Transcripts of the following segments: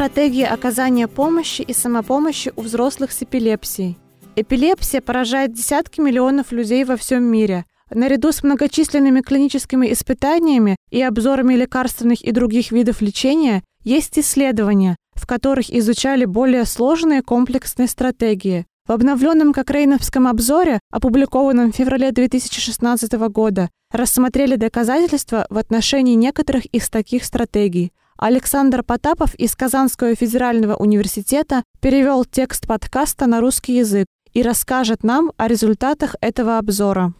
стратегии оказания помощи и самопомощи у взрослых с эпилепсией. Эпилепсия поражает десятки миллионов людей во всем мире. Наряду с многочисленными клиническими испытаниями и обзорами лекарственных и других видов лечения есть исследования, в которых изучали более сложные комплексные стратегии. В обновленном Кокрейновском обзоре, опубликованном в феврале 2016 года, рассмотрели доказательства в отношении некоторых из таких стратегий. Александр Потапов из Казанского федерального университета перевел текст подкаста на русский язык и расскажет нам о результатах этого обзора.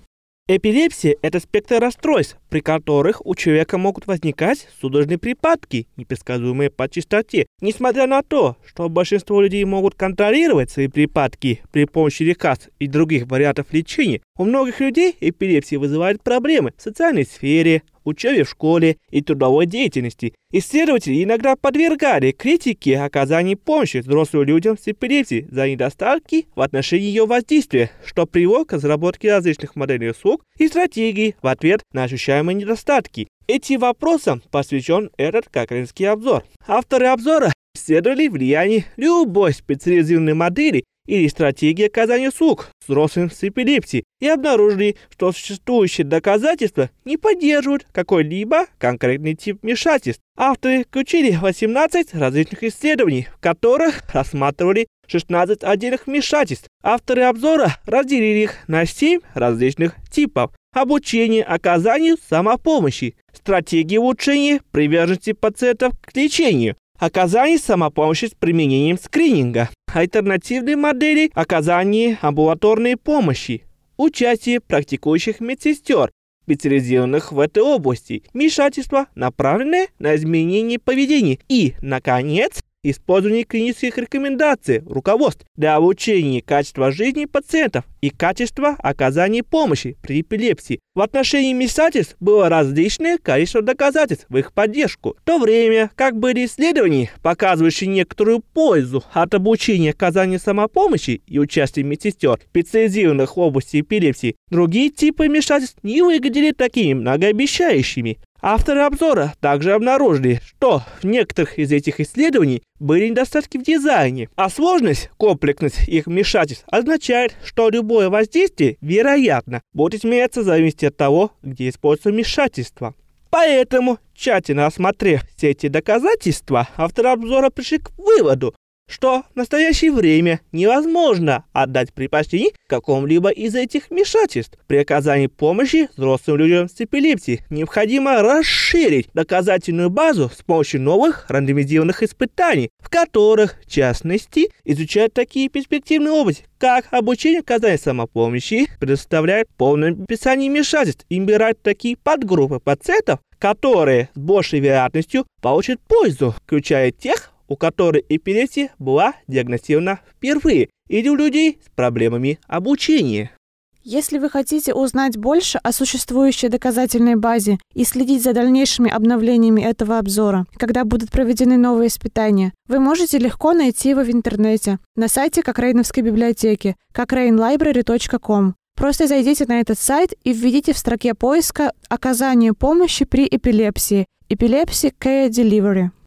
Эпилепсия – это спектр расстройств, при которых у человека могут возникать судорожные припадки, непредсказуемые по частоте. Несмотря на то, что большинство людей могут контролировать свои припадки при помощи лекарств и других вариантов лечения, у многих людей эпилепсия вызывает проблемы в социальной сфере, учебе в школе и трудовой деятельности. Исследователи иногда подвергали критике оказании помощи взрослым людям с эпилепсией за недостатки в отношении ее воздействия, что привело к разработке различных моделей услуг и стратегий в ответ на ощущаемые недостатки. Этим вопросам посвящен этот кокринский обзор. Авторы обзора исследовали влияние любой специализированной модели или стратегии оказания услуг взрослым с эпилепсией и обнаружили, что существующие доказательства не поддерживают какой-либо конкретный тип вмешательств. Авторы включили 18 различных исследований, в которых рассматривали 16 отдельных вмешательств. Авторы обзора разделили их на 7 различных типов. Обучение оказанию самопомощи, стратегии улучшения приверженности пациентов к лечению, оказание самопомощи с применением скрининга, альтернативные модели оказания амбулаторной помощи, участие практикующих медсестер, специализированных в этой области, вмешательство, направленное на изменение поведения. И, наконец, использование клинических рекомендаций, руководств для улучшения качества жизни пациентов и качества оказания помощи при эпилепсии. В отношении вмешательств было различное количество доказательств в их поддержку, в то время как были исследования, показывающие некоторую пользу от обучения оказания самопомощи и участия медсестер, специализированных в области эпилепсии, другие типы вмешательств не выглядели такими многообещающими. Авторы обзора также обнаружили, что в некоторых из этих исследований были недостатки в дизайне, а сложность, комплексность их вмешательств означает, что любое воздействие, вероятно, будет изменяться в зависимости от того, где используется вмешательство. Поэтому, тщательно осмотрев все эти доказательства, авторы обзора пришли к выводу, что в настоящее время невозможно отдать предпочтение какому-либо из этих вмешательств. При оказании помощи взрослым людям с эпилепсией необходимо расширить доказательную базу с помощью новых рандомизированных испытаний, в которых, в частности, изучают такие перспективные области, как обучение оказания самопомощи, предоставляет полное описание вмешательств и выбирает такие подгруппы пациентов, которые с большей вероятностью получат пользу, включая тех, у которой эпилепсия была диагностирована впервые, или у людей с проблемами обучения. Если вы хотите узнать больше о существующей доказательной базе и следить за дальнейшими обновлениями этого обзора, когда будут проведены новые испытания, вы можете легко найти его в интернете на сайте Кокрейновской библиотеки cochrane.library.com. Просто зайдите на этот сайт и введите в строке поиска «Оказание помощи при эпилепсии» «Epilepsy Care Delivery».